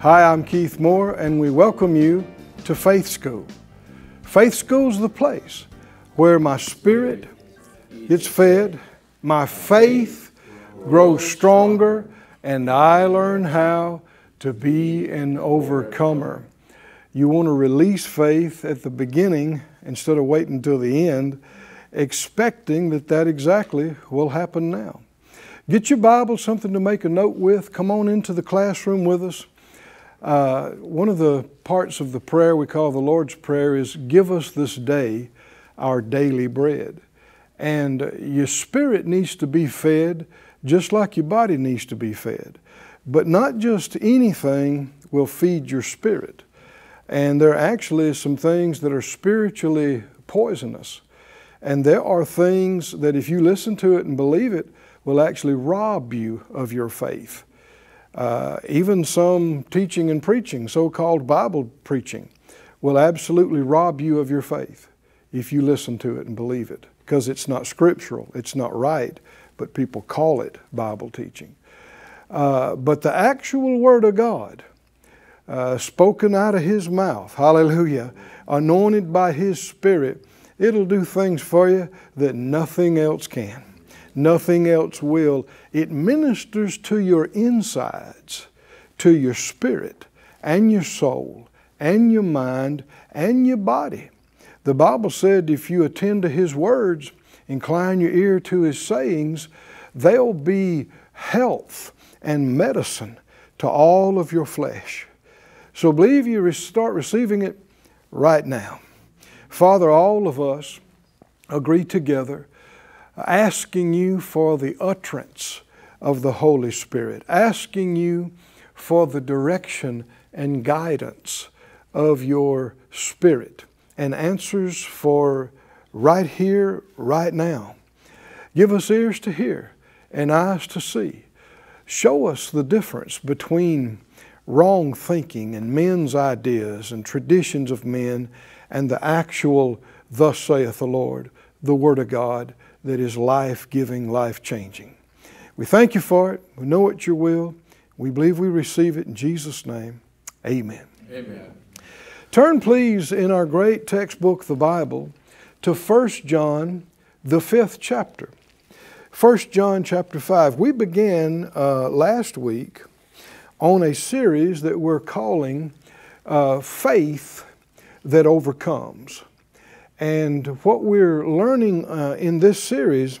Hi, I'm Keith Moore, and we welcome you to Faith School. Faith School's the place where my spirit gets fed, my faith grows stronger, and I learn how to be an overcomer. You want to release faith at the beginning instead of waiting until the end, expecting that that exactly will happen now. Get your Bible, something to make a note with. Come on into the classroom with us. Uh, one of the parts of the prayer we call the Lord's Prayer is give us this day our daily bread. And your spirit needs to be fed just like your body needs to be fed. But not just anything will feed your spirit. And there are actually some things that are spiritually poisonous. And there are things that if you listen to it and believe it, will actually rob you of your faith. Uh, even some teaching and preaching, so called Bible preaching, will absolutely rob you of your faith if you listen to it and believe it because it's not scriptural, it's not right, but people call it Bible teaching. Uh, but the actual Word of God, uh, spoken out of His mouth, hallelujah, anointed by His Spirit, it'll do things for you that nothing else can. Nothing else will. It ministers to your insides, to your spirit, and your soul, and your mind, and your body. The Bible said if you attend to His words, incline your ear to His sayings, they'll be health and medicine to all of your flesh. So believe you start receiving it right now. Father, all of us agree together asking you for the utterance of the Holy Spirit, asking you for the direction and guidance of your Spirit and answers for right here, right now. Give us ears to hear and eyes to see. Show us the difference between wrong thinking and men's ideas and traditions of men and the actual, Thus saith the Lord, the Word of God that is life giving, life changing. We thank you for it. We know it's your will. We believe we receive it in Jesus' name. Amen. Amen. Turn, please, in our great textbook, the Bible, to 1 John, the fifth chapter. 1 John chapter 5. We began uh, last week on a series that we're calling uh, Faith That Overcomes. And what we're learning uh, in this series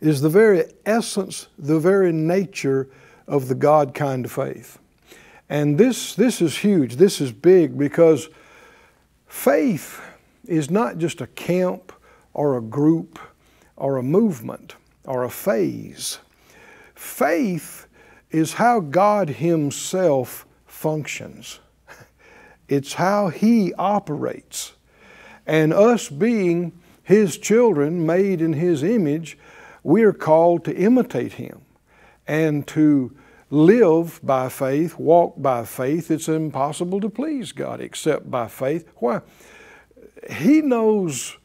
is the very essence, the very nature of the God kind of faith. And this, this is huge, this is big because faith is not just a camp or a group or a movement or a phase. Faith is how God Himself functions, it's how He operates. And us being His children, made in His image, we are called to imitate Him and to live by faith, walk by faith. It's impossible to please God except by faith. Why? He knows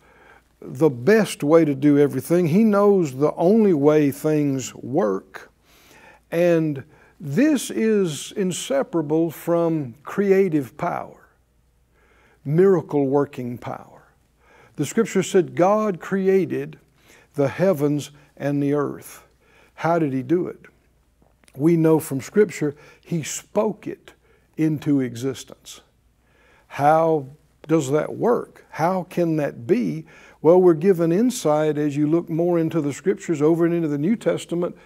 the best way to do everything, He knows the only way things work. And this is inseparable from creative power, miracle working power. The scripture said God created the heavens and the earth. How did He do it? We know from scripture He spoke it into existence. How does that work? How can that be? Well, we're given insight as you look more into the scriptures over and into the New Testament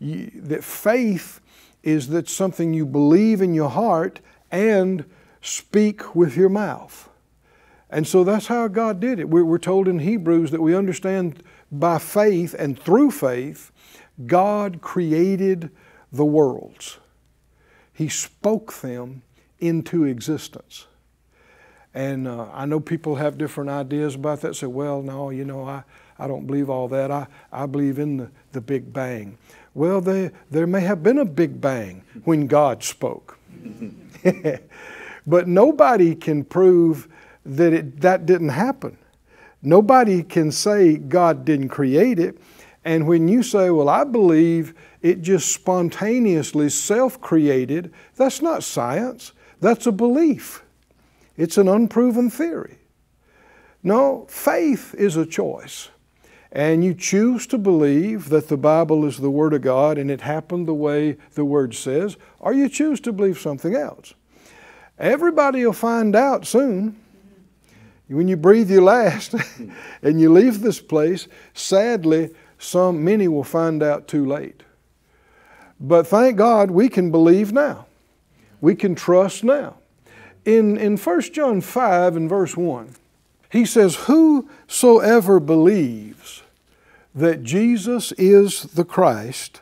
that faith is that something you believe in your heart and speak with your mouth. And so that's how God did it. We're, told in Hebrews that we understand by faith and through faith, God created the worlds. He spoke them into existence. And uh, I know people have different ideas about that. Say, well, no, you know, I, I don't believe all that. I, I believe in the, the Big Bang. Well, they, there may have been a Big Bang when God spoke. but nobody can prove that it, that didn't happen. Nobody can say God didn't create it. And when you say, well, I believe it just spontaneously self created, that's not science, that's a belief. It's an unproven theory. No, faith is a choice. And you choose to believe that the Bible is the Word of God and it happened the way the Word says, or you choose to believe something else. Everybody will find out soon. When you breathe your last and you leave this place, sadly, some many will find out too late. But thank God we can believe now. We can trust now. In, in 1 John 5 and verse 1, he says, Whosoever believes that Jesus is the Christ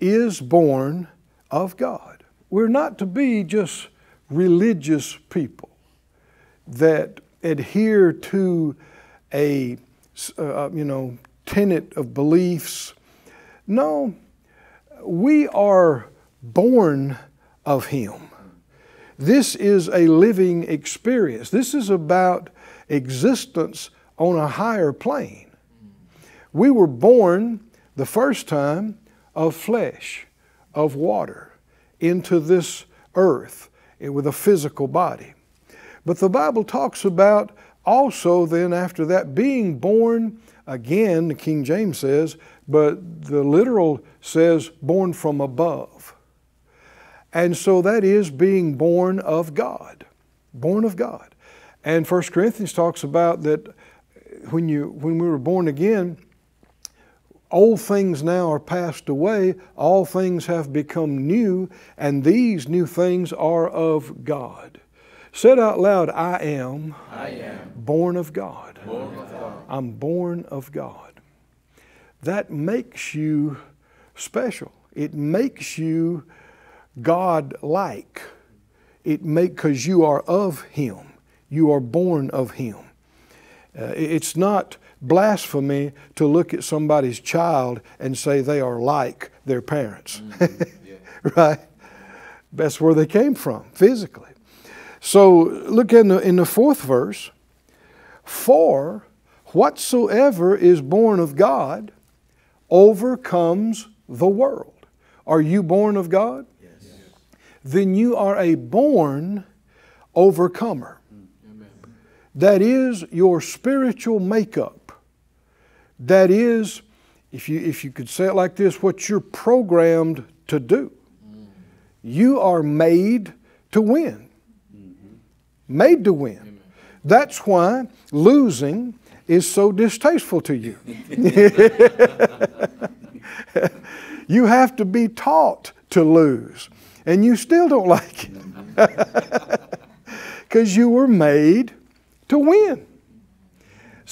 is born of God. We're not to be just religious people that adhere to a uh, you know tenet of beliefs. No, we are born of Him. This is a living experience. This is about existence on a higher plane. We were born the first time of flesh, of water, into this earth with a physical body. But the Bible talks about also then after that being born again, the King James says, but the literal says born from above. And so that is being born of God, born of God. And 1 Corinthians talks about that when, you, when we were born again, old things now are passed away, all things have become new, and these new things are of God. Said out loud, I am, I am born of God. born of God. I'm born of God. That makes you special. It makes you God like. It make because you are of Him. You are born of Him. Uh, it's not blasphemy to look at somebody's child and say they are like their parents. Mm, right? That's where they came from, physically. So look in the, in the fourth verse. For whatsoever is born of God overcomes the world. Are you born of God? Yes. Then you are a born overcomer. Mm, amen. That is your spiritual makeup. That is, if you, if you could say it like this, what you're programmed to do. You are made to win. Made to win. That's why losing is so distasteful to you. you have to be taught to lose, and you still don't like it because you were made to win.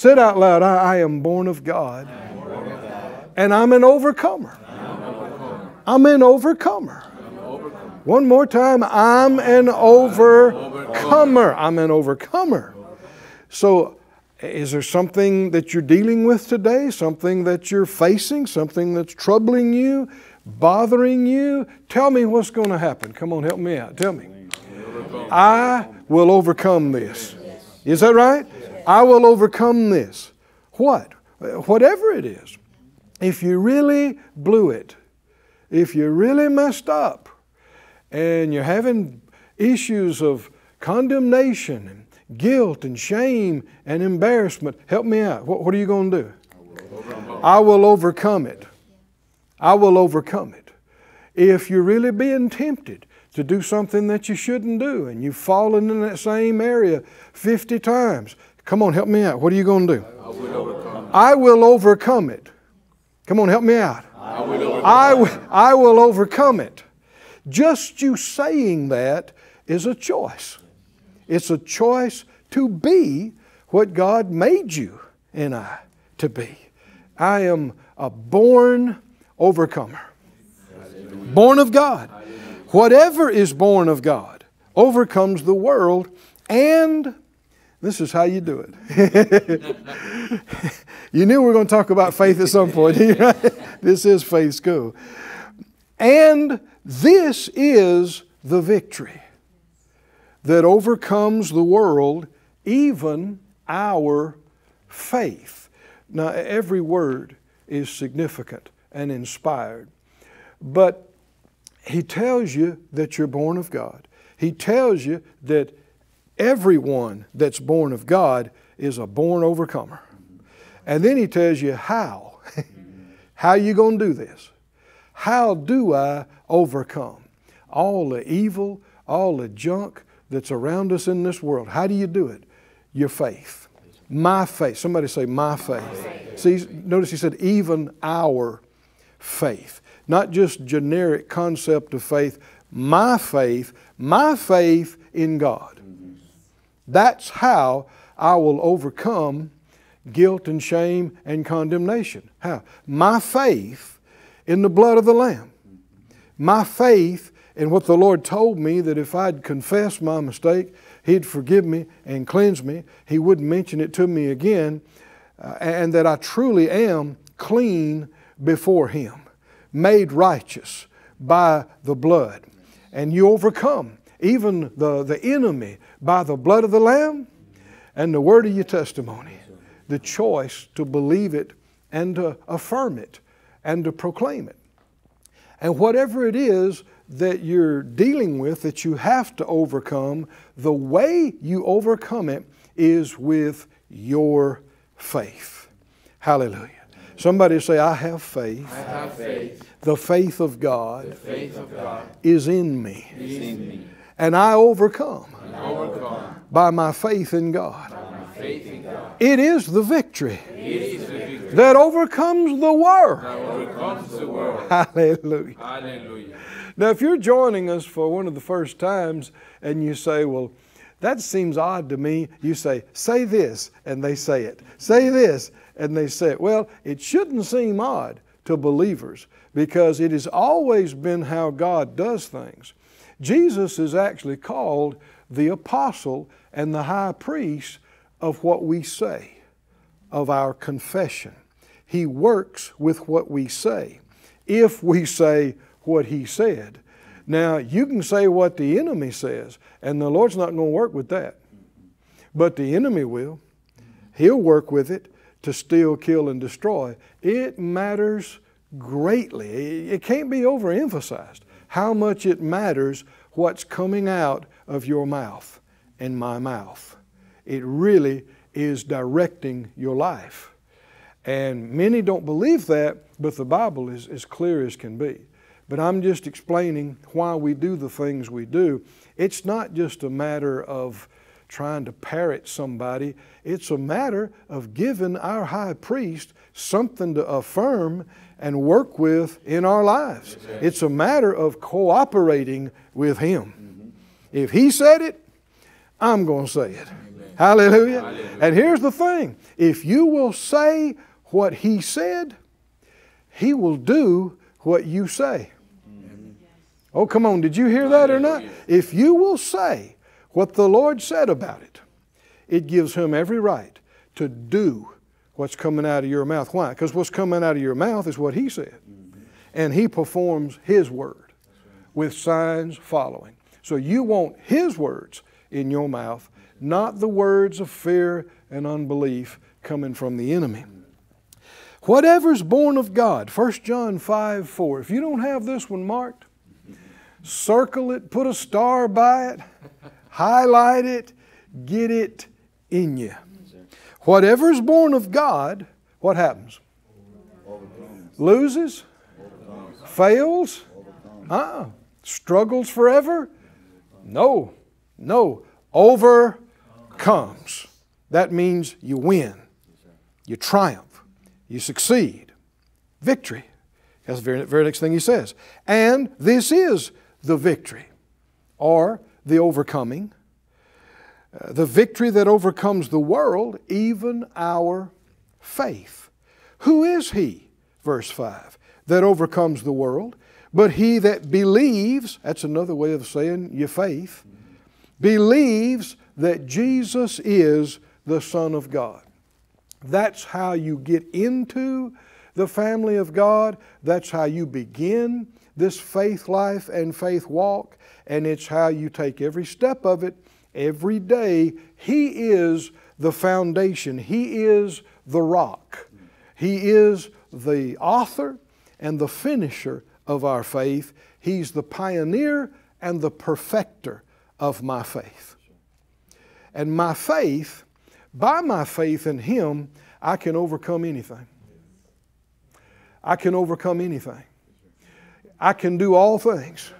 Said out loud, I, I am born of God, and I'm an overcomer. I'm an overcomer. One more time, I'm an overcomer. I'm an overcomer. So, is there something that you're dealing with today? Something that you're facing? Something that's troubling you? Bothering you? Tell me what's going to happen. Come on, help me out. Tell me. I will overcome this. Is that right? I will overcome this. What? Whatever it is. If you really blew it, if you really messed up, and you're having issues of condemnation and guilt and shame and embarrassment, help me out. What, what are you going to do? I will overcome it. I will overcome it. If you're really being tempted to do something that you shouldn't do and you've fallen in that same area 50 times, come on, help me out. What are you going to do? I will overcome. it. I will overcome it. Come on, help me out. I will overcome. I, will overcome it. Just you saying that is a choice. It's a choice to be what God made you and I to be. I am a born overcomer, born of God. Whatever is born of God overcomes the world, and this is how you do it. you knew we were going to talk about faith at some point. this is faith school. And this is the victory that overcomes the world, even our faith. Now, every word is significant and inspired, but he tells you that you're born of God. He tells you that everyone that's born of God is a born overcomer. And then he tells you how. how you going to do this? How do I overcome all the evil, all the junk that's around us in this world? How do you do it? Your faith. My faith. Somebody say, my faith. See, notice he said, even our faith. Not just generic concept of faith, my faith, my faith in God. That's how I will overcome guilt and shame and condemnation. How? My faith in the blood of the Lamb. My faith in what the Lord told me that if I'd confess my mistake, He'd forgive me and cleanse me. He wouldn't mention it to me again, uh, and that I truly am clean before Him, made righteous by the blood. And you overcome even the, the enemy by the blood of the Lamb and the word of your testimony. The choice to believe it and to affirm it and to proclaim it. And whatever it is that you're dealing with that you have to overcome, the way you overcome it is with your faith. Hallelujah. Somebody say, I have faith. I have faith. The faith of God, The faith of God is in me. is in me. And I overcome And overcome by my faith in God. faith in God. It is the victory It is the victory that overcomes the world. overcomes the world. Hallelujah. Hallelujah. Now, if you're joining us for one of the first times and you say, well, that seems odd to me, you say, say this, and they say it. Say this, and they say it. Well, it shouldn't seem odd to believers because it has always been how God does things. Jesus is actually called the apostle and the high priest of what we say, of our confession. He works with what we say. If we say what he said. Now, you can say what the enemy says, and the Lord's not going to work with that. But the enemy will. He'll work with it to steal, kill, and destroy. It matters greatly. It can't be overemphasized how much it matters what's coming out of your mouth and my mouth. It really is directing your life. And many don't believe that, but the Bible is as clear as can be. But I'm just explaining why we do the things we do. It's not just a matter of trying to parrot somebody, it's a matter of giving our high priest something to affirm and work with in our lives. It's a matter of cooperating with him. If he said it, I'm going to say it. Hallelujah. And here's the thing if you will say what he said, he will do what you say. Oh, come on, did you hear that or not? If you will say what the Lord said about it, it gives him every right to do what's coming out of your mouth. Why? Because what's coming out of your mouth is what he said. Mm-hmm. And he performs his word with signs following. So you want his words in your mouth, not the words of fear and unbelief coming from the enemy. Whatever's born of God, 1 John 5 4. If you don't have this one marked, circle it, put a star by it, highlight it, get it in you. Whatever's born of God, what happens? Loses? Fails? Uh-uh. Struggles forever? No. No. Overcomes. That means you win. You triumph. You succeed. Victory. That's the very, very next thing he says. And this is the victory, or the overcoming, uh, the victory that overcomes the world, even our faith. Who is he, verse 5, that overcomes the world? But he that believes, that's another way of saying your faith, believes that Jesus is the Son of God. That's how you get into the family of God. That's how you begin this faith life and faith walk. And it's how you take every step of it every day. He is the foundation, He is the rock, He is the author and the finisher of our faith. He's the pioneer and the perfecter of my faith. And my faith, by my faith in Him, I can overcome anything. I can overcome anything. I can do all things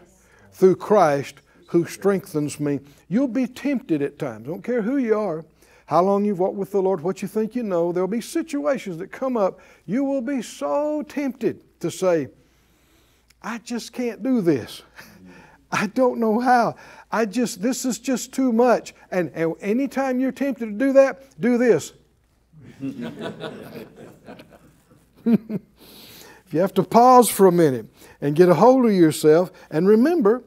through Christ who strengthens me. You'll be tempted at times. Don't care who you are, how long you've walked with the Lord, what you think you know. There'll be situations that come up. You will be so tempted to say, I just can't do this. I don't know how. I just, this is just too much. And, and anytime you're tempted to do that, do this. if you have to pause for a minute and get a hold of yourself, and remember,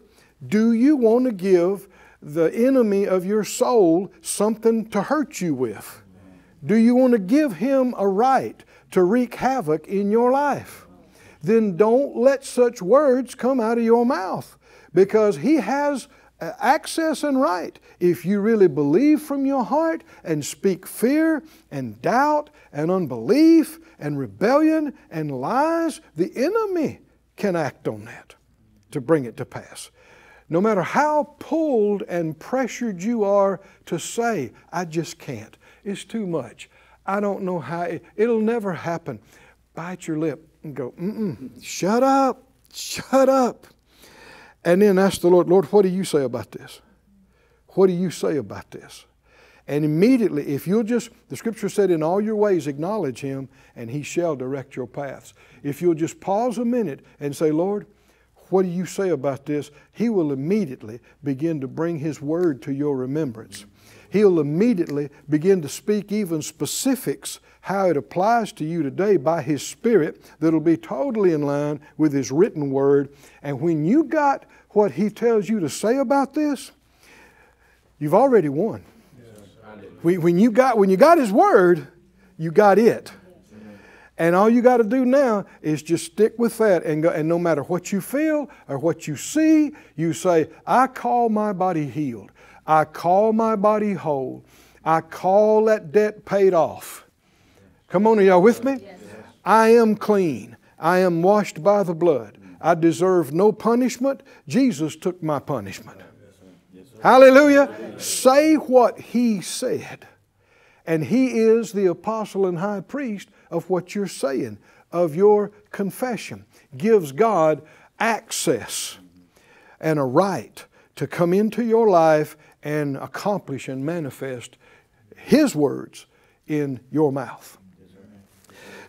do you want to give the enemy of your soul something to hurt you with? Do you want to give him a right to wreak havoc in your life? Then don't let such words come out of your mouth because he has uh, access and right. If you really believe from your heart and speak fear and doubt and unbelief and rebellion and lies, the enemy can act on that to bring it to pass. No matter how pulled and pressured you are to say, I just can't, it's too much. I don't know how, it, it'll never happen. Bite your lip and go, mm mm shut up, shut up. And then ask the Lord, Lord, what do you say about this? What do you say about this? And immediately, if you'll just, the scripture said, in all your ways acknowledge him, and he shall direct your paths. If you'll just pause a minute and say, Lord, what do you say about this? He will immediately begin to bring his word to your remembrance. He'll immediately begin to speak even specifics how it applies to you today by His Spirit that'll be totally in line with His written word. And when you got what He tells you to say about this, you've already won. When you got, when you got His word, you got it. And all you got to do now is just stick with that and go, and no matter what you feel or what you see, you say, I call my body healed. I call my body whole. I call that debt paid off. Come on, are y'all with me? I am clean. I am washed by the blood. I deserve no punishment. Jesus took my punishment. Hallelujah. Say what he said. And he is the apostle and high priest of what you're saying, of your confession. Gives God access and a right to come into your life and accomplish and manifest his words in your mouth.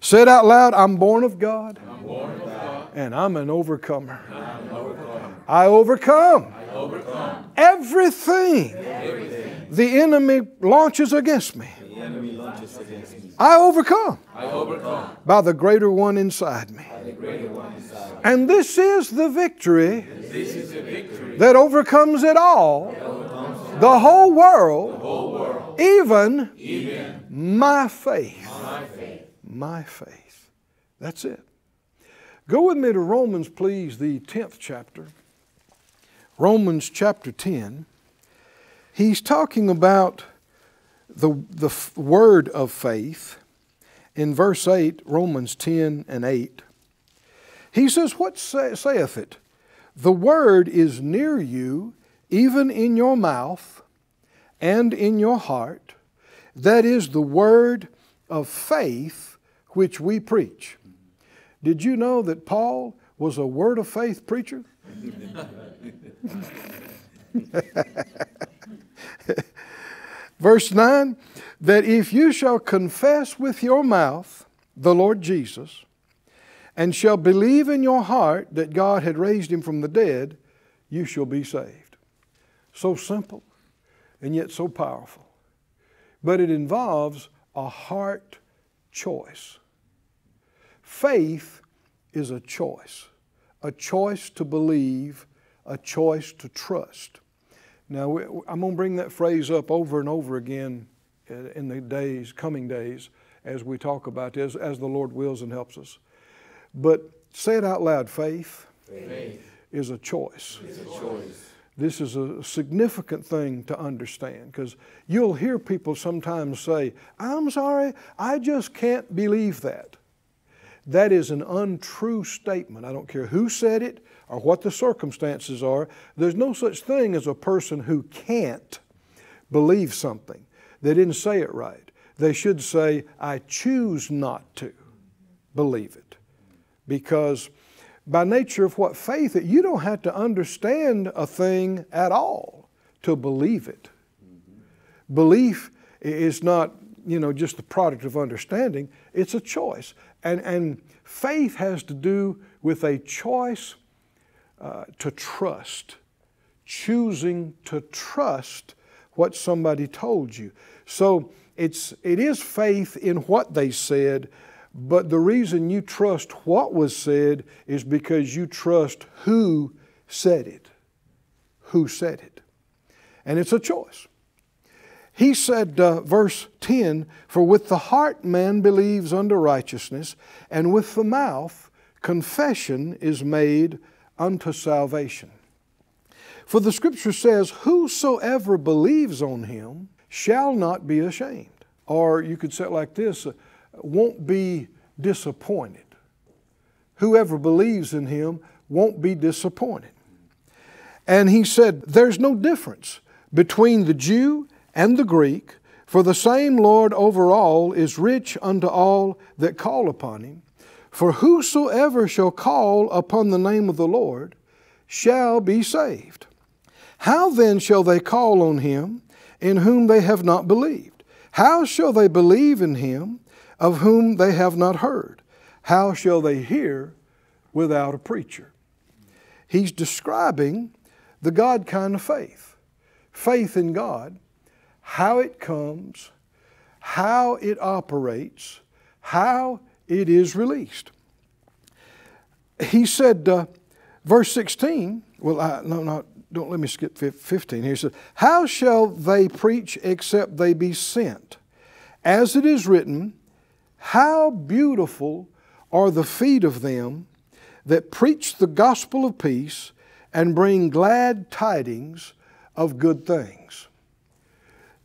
Say it out loud I'm born of God, born of God and I'm an overcomer. I'm an overcomer. I overcome, I overcome everything, everything the enemy launches against me. the enemy launches against me. I overcome I overcome by the greater one inside me. the greater one inside. me. And this is the victory This is a victory that overcomes it all, the whole world, whole world, even even my faith. my faith. My faith. That's it. Go with me to Romans, please, the 10th chapter. Romans chapter 10. He's talking about the, the word of faith in verse 8, Romans 10 and 8. He says, What say, saith it? The word is near you, even in your mouth and in your heart. That is the word of faith which we preach. Did you know that Paul was a word of faith preacher? Verse 9 that if you shall confess with your mouth the Lord Jesus and shall believe in your heart that God had raised him from the dead, you shall be saved. So simple and yet so powerful. But it involves a heart choice. Faith is a choice, a choice to believe, a choice to trust. Now, I'm going to bring that phrase up over and over again uh, in the days, coming days, as we talk about this, as the Lord wills and helps us. But say it out loud faith, Faith is a choice. is a choice. This is a significant thing to understand because you'll hear people sometimes say, I'm sorry, I just can't believe that. That is an untrue statement. I don't care who said it or what the circumstances are. There's no such thing as a person who can't believe something. They didn't say it right. They should say, I choose not to believe it. Because by nature of what faith, you don't have to understand a thing at all to believe it. Belief is not, you know, just the product of understanding, it's a choice. And, and faith has to do with a choice uh, to trust, choosing to trust what somebody told you. So it's, it is faith in what they said, but the reason you trust what was said is because you trust who said it. Who said it. And it's a choice. He said, uh, verse 10 For with the heart man believes unto righteousness, and with the mouth confession is made unto salvation. For the scripture says, Whosoever believes on him shall not be ashamed. Or you could say it like this won't be disappointed. Whoever believes in him won't be disappointed. And he said, There's no difference between the Jew and the Greek, for the same Lord over all is rich unto all that call upon him. For whosoever shall call upon the name of the Lord shall be saved. How then shall they call on him in whom they have not believed? How shall they believe in him of whom they have not heard? How shall they hear without a preacher? He's describing the God kind of faith faith in God, how it comes, how it operates, how it is released. He said, uh, verse 16, well, I, no, no, don't let me skip 15. here. He said, How shall they preach except they be sent? As it is written, How beautiful are the feet of them that preach the gospel of peace and bring glad tidings of good things.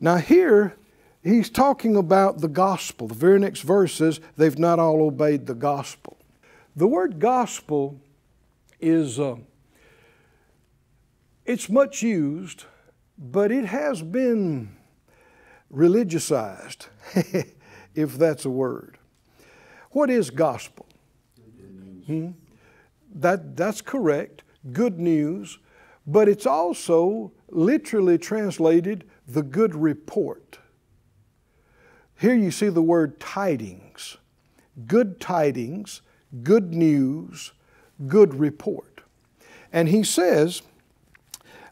Now, here he's talking about the gospel. The very next verse says, They've not all obeyed the gospel. The word gospel is. Uh, it's much used, but it has been religiousized, if that's a word. What is gospel? Hmm? That, that's correct, good news, but it's also literally translated the good report. Here you see the word tidings, good tidings, good news, good report. And he says,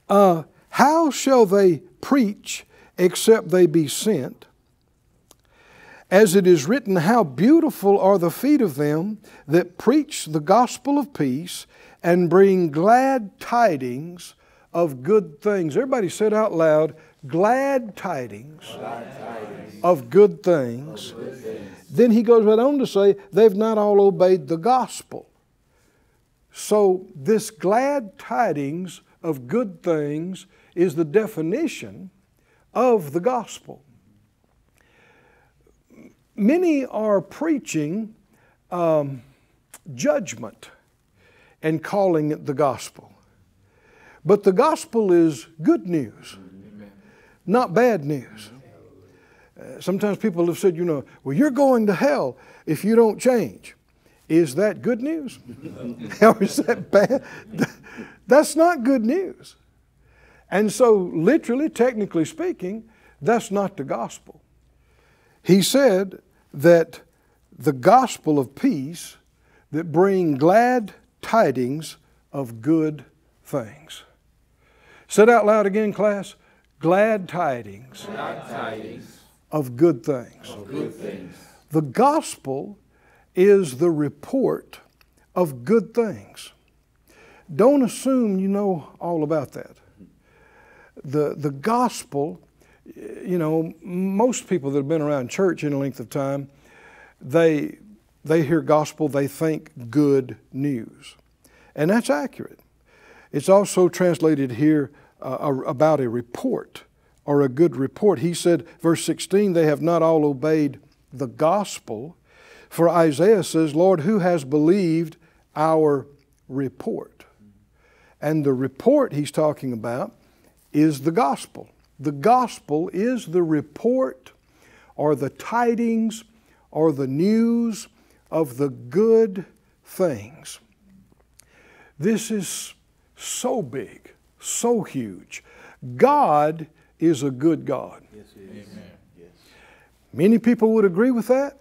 uh, How shall they preach except they be sent? As it is written, How beautiful are the feet of them that preach the gospel of peace and bring glad tidings of good things. Everybody said out loud, glad tidings, glad tidings of, good things. of good things. Then he goes right on to say, They've not all obeyed the gospel. So, this glad tidings of good things is the definition of the gospel. Many are preaching um, judgment and calling it the gospel. But the gospel is good news, not bad news. Uh, sometimes people have said, you know, well, you're going to hell if you don't change. Is that good news? or is that bad? That's not good news. And so, literally, technically speaking, that's not the gospel. He said that the gospel of peace that bring glad tidings of good things. Said out loud again, class. Glad tidings, glad tidings of good things. Of good things. The gospel is the report of good things. Don't assume you know all about that. the, the gospel, you know, most people that have been around church any length of time, they, they hear gospel, they think good news. And that's accurate. It's also translated here uh, about a report or a good report. He said, verse 16, they have not all obeyed the gospel. For Isaiah says, Lord, who has believed our report? And the report he's talking about is the gospel. The gospel is the report or the tidings or the news of the good things. This is so big, so huge. God is a good God. Yes, Amen. Yes. Many people would agree with that,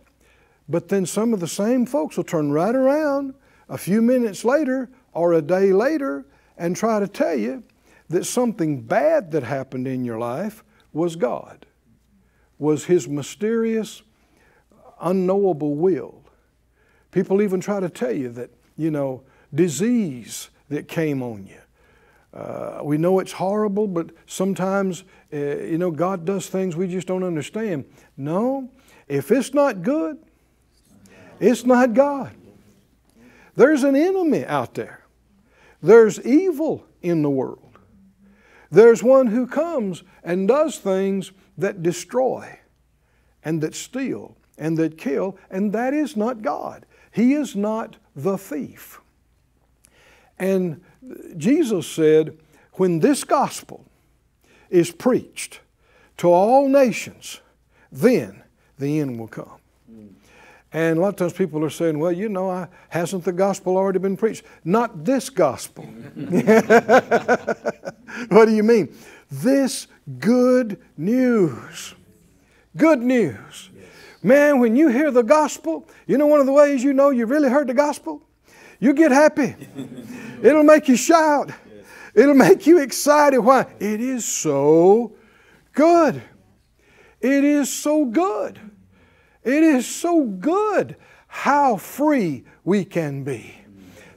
but then some of the same folks will turn right around a few minutes later or a day later and try to tell you that something bad that happened in your life was God, was His mysterious, unknowable will. People even try to tell you that, you know, disease that came on you. Uh, we know it's horrible, but sometimes, uh, you know, God does things we just don't understand. No, if it's not good, it's not God. There's an enemy out there. There's evil in the world. There's one who comes and does things that destroy and that steal and that kill, and that is not God. He is not the thief. And Jesus said, when this gospel is preached to all nations, then the end will come. And a lot of times people are saying, well, you know, I, hasn't the gospel already been preached? Not this gospel. what do you mean? This good news. Good news. Man, when you hear the gospel, you know one of the ways you know you really heard the gospel? You get happy. It'll make you shout. It'll make you excited. Why? It is so good. It is so good. It is so good how free we can be,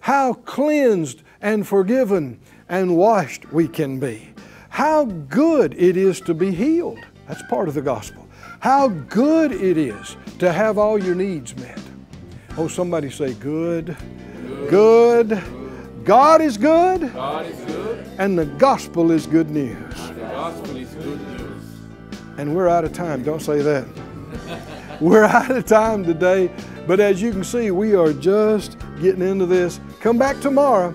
how cleansed and forgiven and washed we can be, how good it is to be healed. That's part of the gospel. How good it is to have all your needs met. Oh, somebody say, good, good. good. God is good. God is good. And the gospel is good news. The gospel is good news. And we're out of time. Don't say that. We're out of time today, but as you can see, we are just getting into this. Come back tomorrow